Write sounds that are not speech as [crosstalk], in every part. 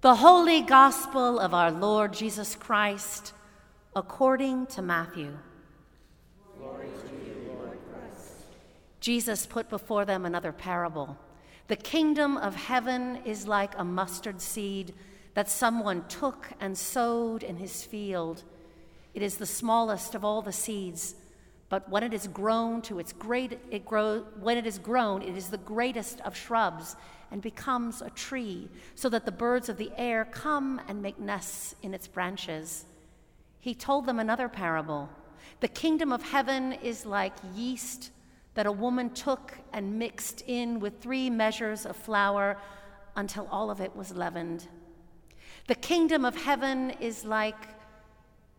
The Holy Gospel of our Lord Jesus Christ, according to Matthew. You, Jesus put before them another parable. The kingdom of heaven is like a mustard seed that someone took and sowed in his field. It is the smallest of all the seeds, but when it is grown to its great it grow, when it is grown, it is the greatest of shrubs and becomes a tree, so that the birds of the air come and make nests in its branches. He told them another parable. The kingdom of heaven is like yeast that a woman took and mixed in with three measures of flour until all of it was leavened. The kingdom of heaven is like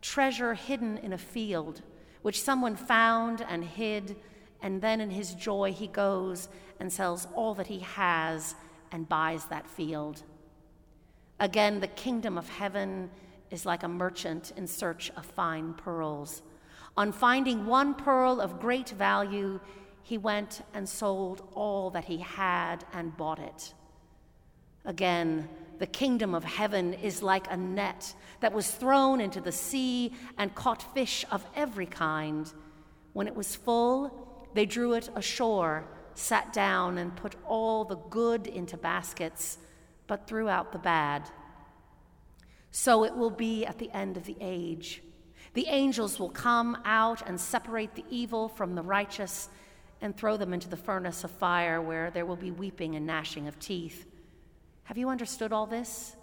treasure hidden in a field, which someone found and hid, and then in his joy he goes and sells all that he has and buys that field. Again, the kingdom of heaven is like a merchant in search of fine pearls. On finding one pearl of great value, he went and sold all that he had and bought it. Again, the kingdom of heaven is like a net that was thrown into the sea and caught fish of every kind. When it was full, they drew it ashore sat down and put all the good into baskets, but threw out the bad. So it will be at the end of the age. The angels will come out and separate the evil from the righteous and throw them into the furnace of fire where there will be weeping and gnashing of teeth. Have you understood all this?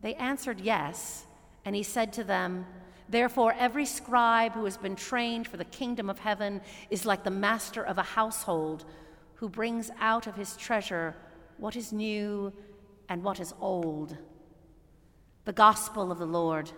They answered yes, and he said to them, Therefore, every scribe who has been trained for the kingdom of heaven is like the master of a household who brings out of his treasure what is new and what is old. The Gospel of the Lord.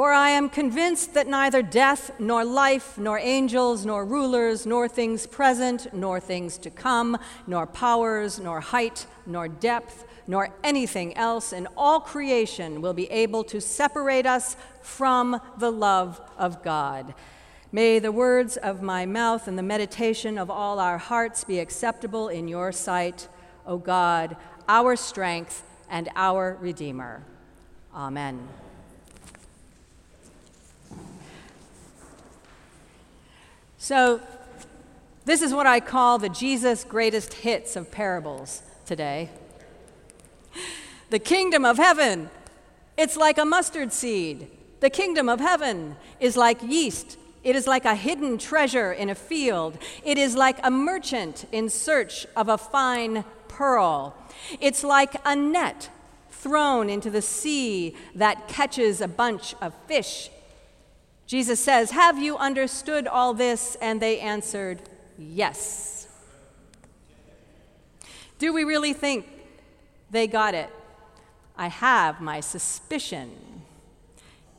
For I am convinced that neither death, nor life, nor angels, nor rulers, nor things present, nor things to come, nor powers, nor height, nor depth, nor anything else in all creation will be able to separate us from the love of God. May the words of my mouth and the meditation of all our hearts be acceptable in your sight, O God, our strength and our Redeemer. Amen. So, this is what I call the Jesus greatest hits of parables today. The kingdom of heaven, it's like a mustard seed. The kingdom of heaven is like yeast. It is like a hidden treasure in a field. It is like a merchant in search of a fine pearl. It's like a net thrown into the sea that catches a bunch of fish Jesus says, Have you understood all this? And they answered, Yes. Do we really think they got it? I have my suspicion.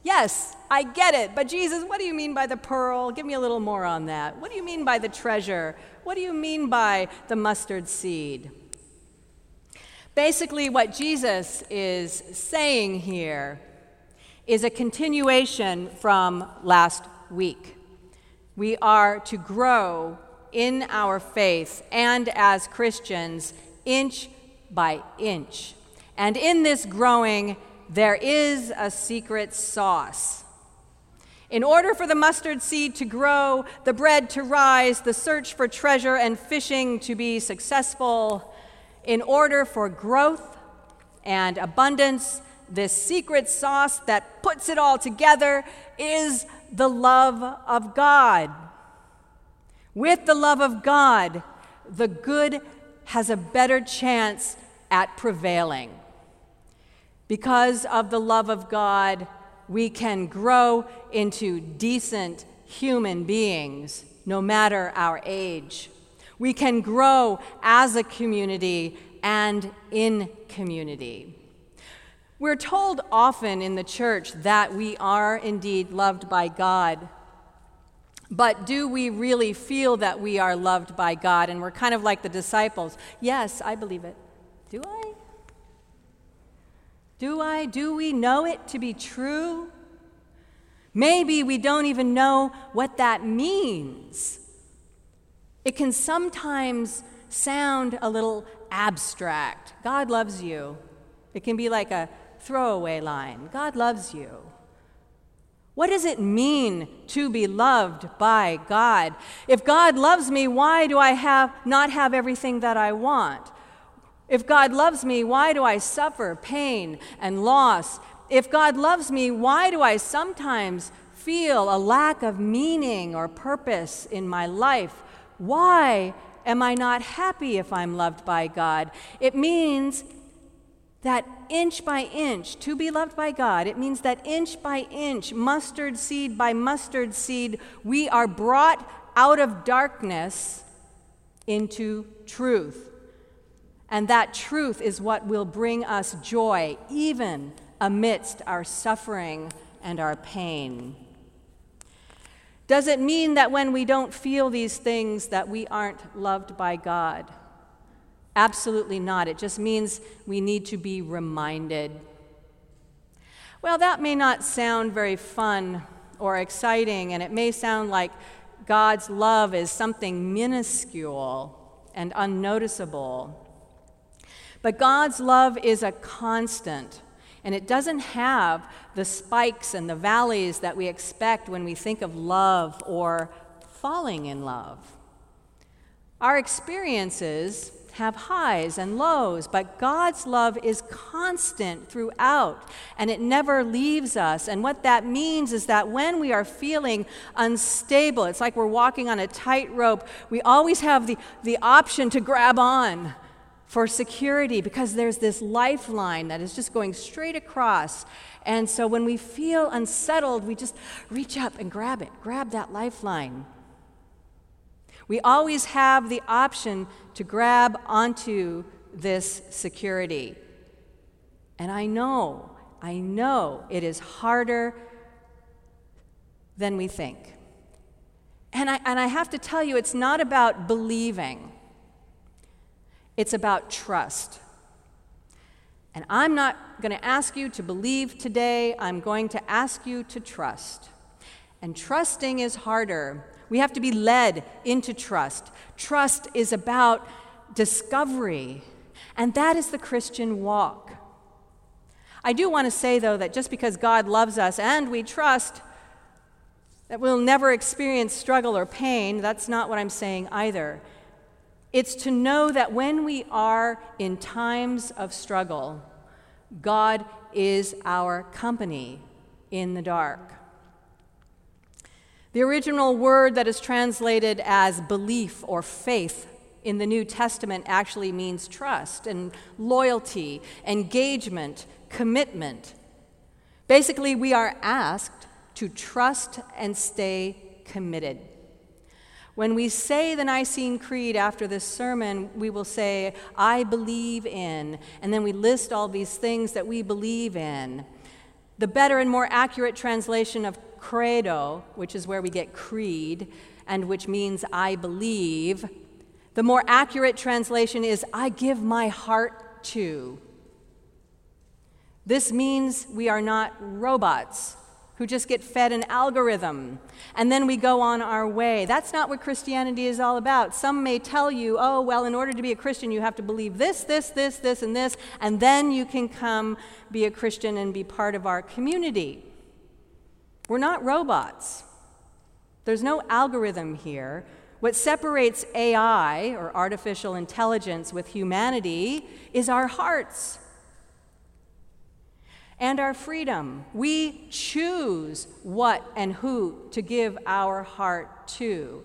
Yes, I get it, but Jesus, what do you mean by the pearl? Give me a little more on that. What do you mean by the treasure? What do you mean by the mustard seed? Basically, what Jesus is saying here is a continuation from last week. We are to grow in our faith and as Christians inch by inch. And in this growing, there is a secret sauce. In order for the mustard seed to grow, the bread to rise, the search for treasure and fishing to be successful, in order for growth and abundance, this secret sauce that puts it all together is the love of God. With the love of God, the good has a better chance at prevailing. Because of the love of God, we can grow into decent human beings, no matter our age. We can grow as a community and in community. We're told often in the church that we are indeed loved by God. But do we really feel that we are loved by God? And we're kind of like the disciples. Yes, I believe it. Do I? Do I? Do we know it to be true? Maybe we don't even know what that means. It can sometimes sound a little abstract. God loves you. It can be like a throwaway line God loves you. What does it mean to be loved by God? If God loves me, why do I have not have everything that I want? If God loves me, why do I suffer pain and loss? If God loves me, why do I sometimes feel a lack of meaning or purpose in my life? Why am I not happy if I'm loved by God? It means that inch by inch, to be loved by God, it means that inch by inch, mustard seed by mustard seed, we are brought out of darkness into truth. And that truth is what will bring us joy, even amidst our suffering and our pain. Does it mean that when we don't feel these things that we aren't loved by God? Absolutely not. It just means we need to be reminded. Well, that may not sound very fun or exciting, and it may sound like God's love is something minuscule and unnoticeable. But God's love is a constant, and it doesn't have the spikes and the valleys that we expect when we think of love or falling in love. Our experiences have highs and lows, but God's love is constant throughout and it never leaves us. And what that means is that when we are feeling unstable, it's like we're walking on a tightrope, we always have the, the option to grab on for security because there's this lifeline that is just going straight across. And so when we feel unsettled, we just reach up and grab it, grab that lifeline. We always have the option to grab onto this security. And I know, I know it is harder than we think. And I, and I have to tell you, it's not about believing, it's about trust. And I'm not going to ask you to believe today, I'm going to ask you to trust. And trusting is harder we have to be led into trust. Trust is about discovery, and that is the Christian walk. I do want to say, though, that just because God loves us and we trust, that we'll never experience struggle or pain, that's not what I'm saying either. It's to know that when we are in times of struggle, God is our company in the dark. The original word that is translated as belief or faith in the New Testament actually means trust and loyalty, engagement, commitment. Basically, we are asked to trust and stay committed. When we say the Nicene Creed after this sermon, we will say, I believe in, and then we list all these things that we believe in. The better and more accurate translation of credo, which is where we get creed, and which means I believe. The more accurate translation is I give my heart to. This means we are not robots who just get fed an algorithm and then we go on our way. That's not what Christianity is all about. Some may tell you, oh, well, in order to be a Christian, you have to believe this, this, this, this, and this, and then you can come be a Christian and be part of our community. We're not robots. There's no algorithm here. What separates AI, or artificial intelligence, with humanity is our hearts and our freedom. We choose what and who to give our heart to.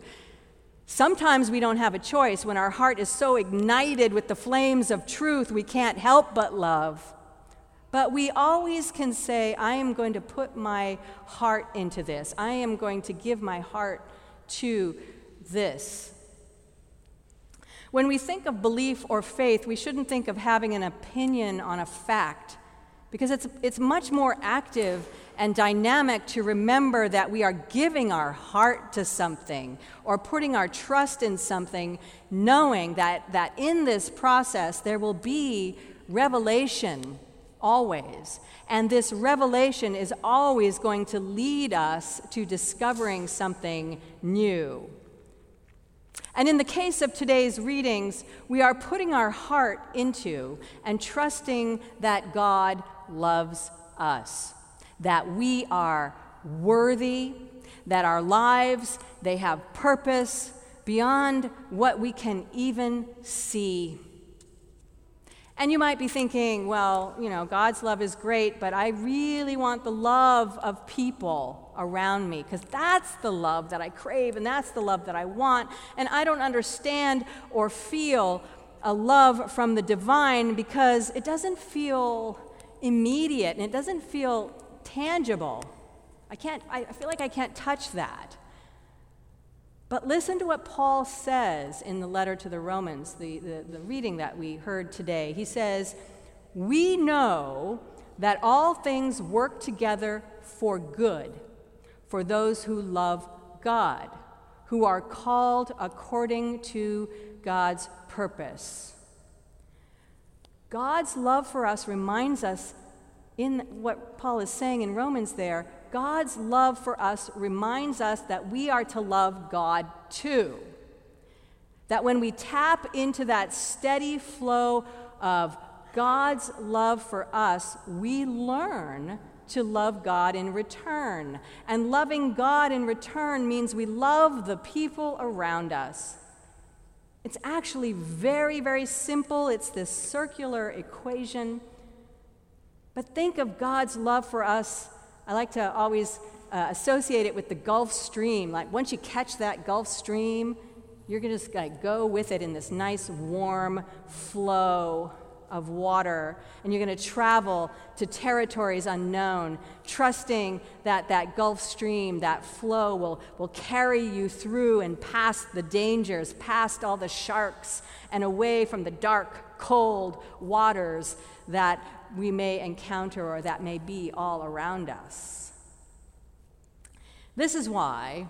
Sometimes we don't have a choice when our heart is so ignited with the flames of truth we can't help but love. But we always can say, I am going to put my heart into this. I am going to give my heart to this. When we think of belief or faith, we shouldn't think of having an opinion on a fact because it's, it's much more active and dynamic to remember that we are giving our heart to something or putting our trust in something, knowing that, that in this process there will be revelation always. And this revelation is always going to lead us to discovering something new. And in the case of today's readings, we are putting our heart into and trusting that God loves us, that we are worthy, that our lives they have purpose beyond what we can even see. And you might be thinking, well, you know, God's love is great, but I really want the love of people around me because that's the love that I crave and that's the love that I want. And I don't understand or feel a love from the divine because it doesn't feel immediate and it doesn't feel tangible. I can't, I feel like I can't touch that. But listen to what Paul says in the letter to the Romans, the, the, the, reading that we heard today. He says, We know that all things work together for good for those who love God, who are called according to God's purpose. God's love for us reminds us in what Paul is saying in Romans there God's love for us reminds us that we are to love God too. That when we tap into that steady flow of God's love for us, we learn to love God in return. And loving God in return means we love the people around us. It's actually very, very simple. It's this circular equation. But think of God's love for us I like to always uh, associate it with the Gulf Stream. Like once you catch that Gulf Stream, you're going to just like, go with it in this nice warm flow of water, and you're going to travel to territories unknown, trusting that that Gulf Stream, that flow, will, will carry you through and past the dangers, past all the sharks, and away from the dark, cold waters that we may encounter or that may be all around us. This is why,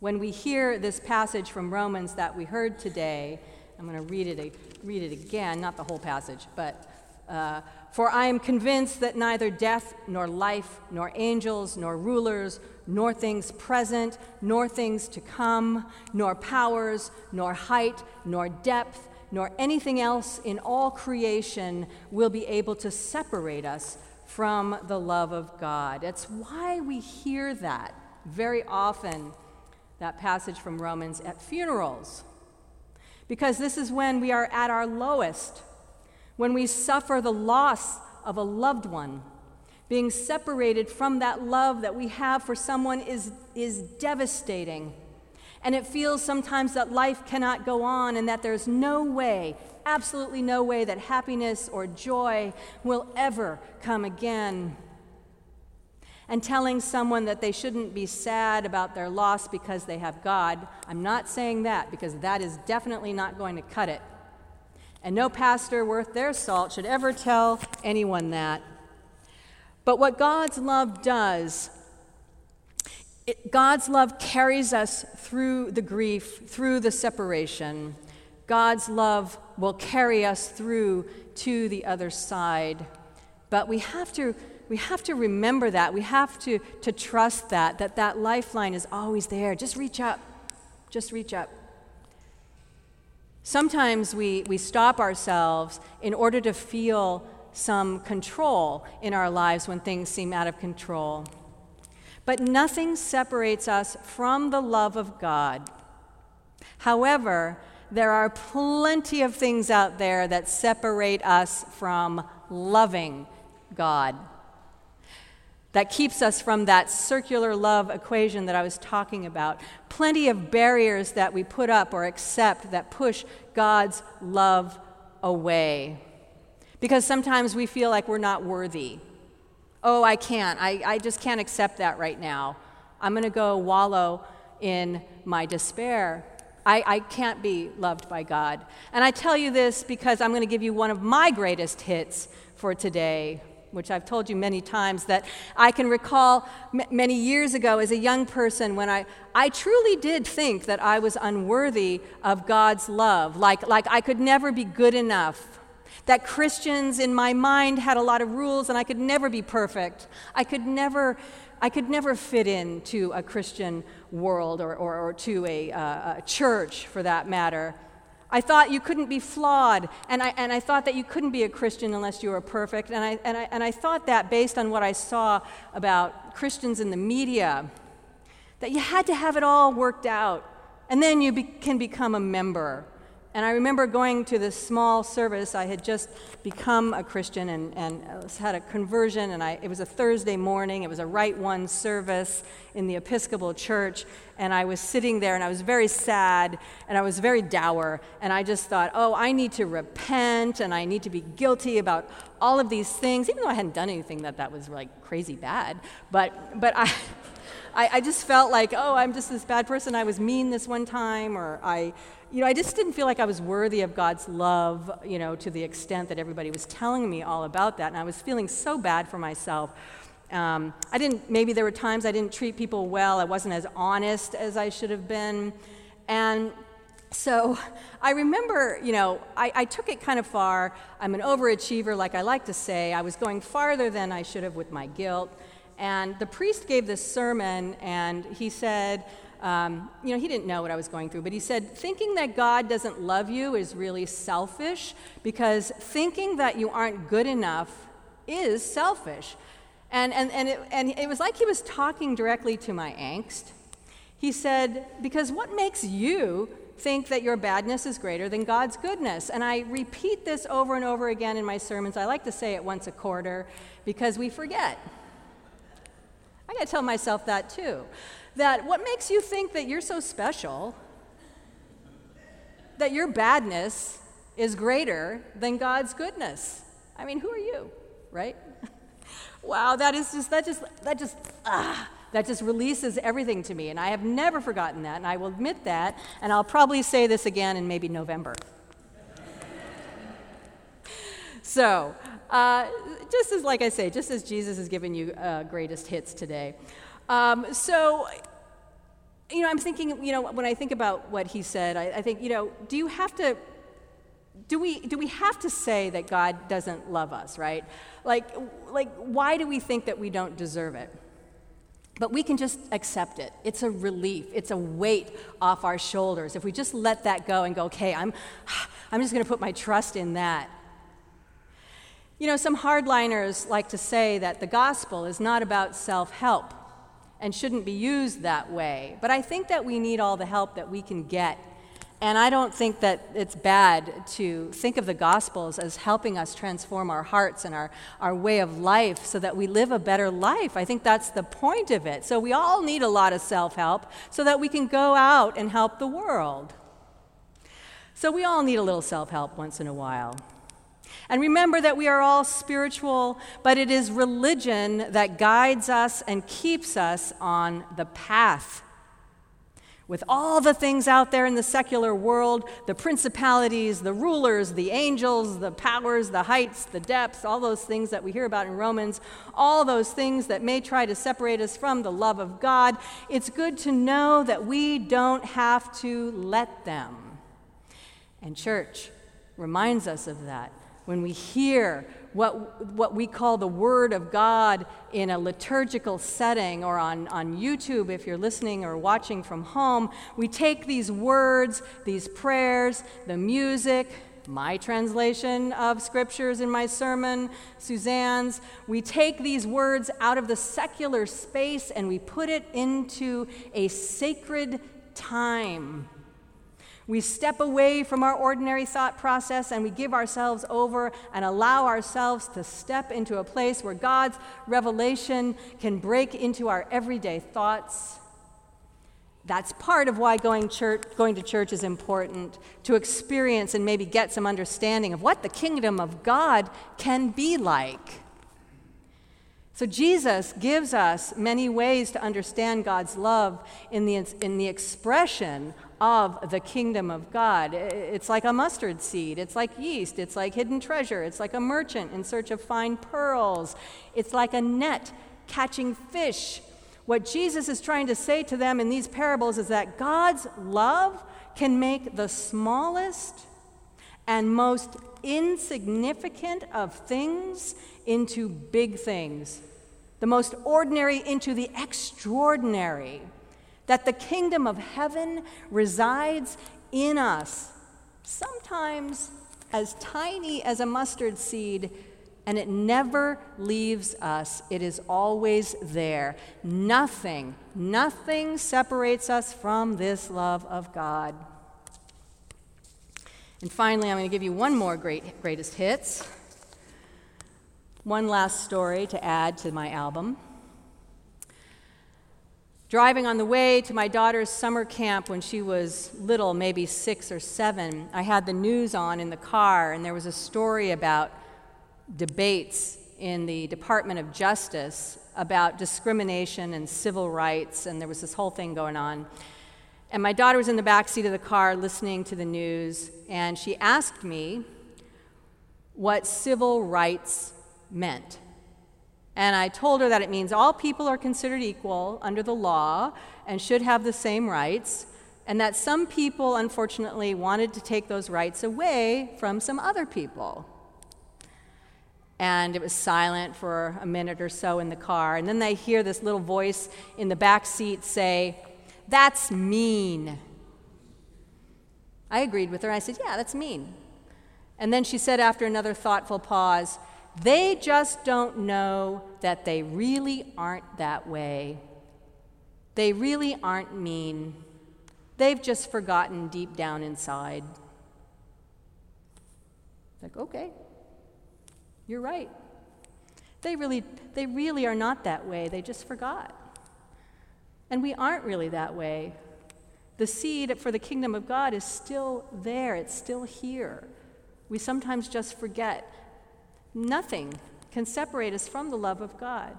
when we hear this passage from Romans that we heard today, I'm going to read it, read it again, not the whole passage, but uh, for I am convinced that neither death, nor life, nor angels, nor rulers, nor things present, nor things to come, nor powers, nor height, nor depth, nor anything else in all creation will be able to separate us from the love of God. It's why we hear that very often, that passage from Romans, at funerals. Because this is when we are at our lowest, when we suffer the loss of a loved one. Being separated from that love that we have for someone is, is devastating. And it feels sometimes that life cannot go on and that there's no way, absolutely no way, that happiness or joy will ever come again. And telling someone that they shouldn't be sad about their loss because they have God, I'm not saying that because that is definitely not going to cut it. And no pastor worth their salt should ever tell anyone that. But what God's love does it, God's love carries us through the grief, through the separation. God's love will carry us through to the other side. But we have to, we have to remember that. We have to, to trust that, that that lifeline is always there. Just reach up. Just reach up. Sometimes we, we stop ourselves in order to feel some control in our lives when things seem out of control. But nothing separates us from the love of God. However, there are plenty of things out there that separate us from loving God. That keeps us from that circular love equation that I was talking about. Plenty of barriers that we put up or accept that push God's love away. Because sometimes we feel like we're not worthy. Oh, I can't. I, I just can't accept that right now. I'm going to go wallow in my despair. I, I can't be loved by God. And I tell you this because I'm going to give you one of my greatest hits for today, which I've told you many times that I can recall m- many years ago as a young person when I, I truly did think that I was unworthy of God's love, like, like I could never be good enough. That Christians in my mind had a lot of rules and I could never be perfect. I could never I could never fit into a Christian world or, or, or to a, uh, a church for that matter. I thought you couldn't be flawed, and I, and I thought that you couldn't be a Christian unless you were perfect. And I, and, I, and I thought that based on what I saw about Christians in the media, that you had to have it all worked out, and then you be, can become a member. And I remember going to this small service. I had just become a Christian and, and uh, had a conversion, and I, it was a Thursday morning. It was a Rite One service in the Episcopal Church. And I was sitting there, and I was very sad, and I was very dour. And I just thought, oh, I need to repent, and I need to be guilty about all of these things, even though I hadn't done anything that that was like crazy bad. But, but I. I, I just felt like, oh, I'm just this bad person. I was mean this one time, or I, you know, I just didn't feel like I was worthy of God's love, you know, to the extent that everybody was telling me all about that. And I was feeling so bad for myself. Um, I didn't, maybe there were times I didn't treat people well. I wasn't as honest as I should have been. And so I remember, you know, I, I, took it kind of far. I'm an overachiever, like I like to say. I was going farther than I should have with my guilt. And the priest gave this sermon, and he said, um, you know, he didn't know what I was going through, but he said, thinking that God doesn't love you is really selfish because thinking that you aren't good enough is selfish. And, and, and, it, and it was like he was talking directly to my angst. He said, Because what makes you think that your badness is greater than God's goodness? And I repeat this over and over again in my sermons. I like to say it once a quarter because we forget. I got to tell myself that too that what makes you think that you're so special, that your badness is greater than God's goodness? I mean, who are you, right? [laughs] wow, that is just, that just, that just, ah, that just releases everything to me. And I have never forgotten that, and I will admit that, and I'll probably say this again in maybe November. [laughs] so, uh, just as, like I say, just as Jesus has given you uh, greatest hits today. Um, so, you know, I'm thinking, you know, when I think about what he said, I, I think, you know, do you have to do we, do we have to say that God doesn't love us, right? Like, like, why do we think that we don't deserve it? But we can just accept it. It's a relief. It's a weight off our shoulders. If we just let that go and go, okay, I'm, [sighs] I'm just going to put my trust in that. You know, some hardliners like to say that the gospel is not about self help and shouldn't be used that way. But I think that we need all the help that we can get. And I don't think that it's bad to think of the Gospels as helping us transform our hearts and our, our way of life so that we live a better life. I think that's the point of it. So we all need a lot of self help so that we can go out and help the world. So we all need a little self help once in a while. And remember that we are all spiritual, but it is religion that guides us and keeps us on the path. With all the things out there in the secular world the principalities, the rulers, the angels, the powers, the heights, the depths, all those things that we hear about in Romans, all those things that may try to separate us from the love of God, it's good to know that we don't have to let them. And church reminds us of that. When we hear what, what we call the Word of God in a liturgical setting or on, on YouTube, if you're listening or watching from home, we take these words, these prayers, the music, my translation of scriptures in my sermon, Suzanne's. We take these words out of the secular space and we put it into a sacred time. We step away from our ordinary thought process and we give ourselves over and allow ourselves to step into a place where God's revelation can break into our everyday thoughts that's part of why going, church, going to church is important to experience and maybe get some understanding of what the kingdom of God can be like. So, Jesus gives us many ways to understand God's love in the, in the expression of the kingdom of God. It's like a mustard seed, it's like yeast, it's like hidden treasure, it's like a merchant in search of fine pearls, it's like a net catching fish. What Jesus is trying to say to them in these parables is that God's love can make the smallest and most insignificant of things into big things, the most ordinary into the extraordinary. That the kingdom of heaven resides in us, sometimes as tiny as a mustard seed and it never leaves us. It is always there. Nothing, nothing separates us from this love of God. And finally, I'm going to give you one more great greatest hits. One last story to add to my album. Driving on the way to my daughter's summer camp when she was little, maybe six or seven, I had the news on in the car, and there was a story about debates in the Department of Justice about discrimination and civil rights, and there was this whole thing going on. And my daughter was in the back seat of the car listening to the news, and she asked me what civil rights meant. And I told her that it means all people are considered equal under the law and should have the same rights, and that some people, unfortunately, wanted to take those rights away from some other people and it was silent for a minute or so in the car. And then they hear this little voice in the back seat say, That's mean. I agreed with her. I said, Yeah, that's mean. And then she said, after another thoughtful pause, They just don't know that they really aren't that way. They really aren't mean. They've just forgotten deep down inside. Like, okay. You're right. They really, they really are not that way. They just forgot. And we aren't really that way. The seed for the kingdom of God is still there, it's still here. We sometimes just forget. Nothing can separate us from the love of God.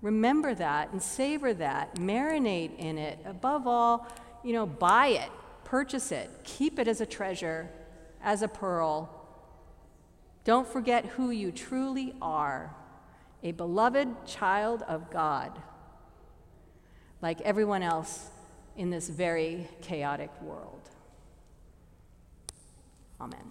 Remember that and savor that, marinate in it. Above all, you know, buy it, purchase it, keep it as a treasure, as a pearl don't forget who you truly are a beloved child of God, like everyone else in this very chaotic world. Amen.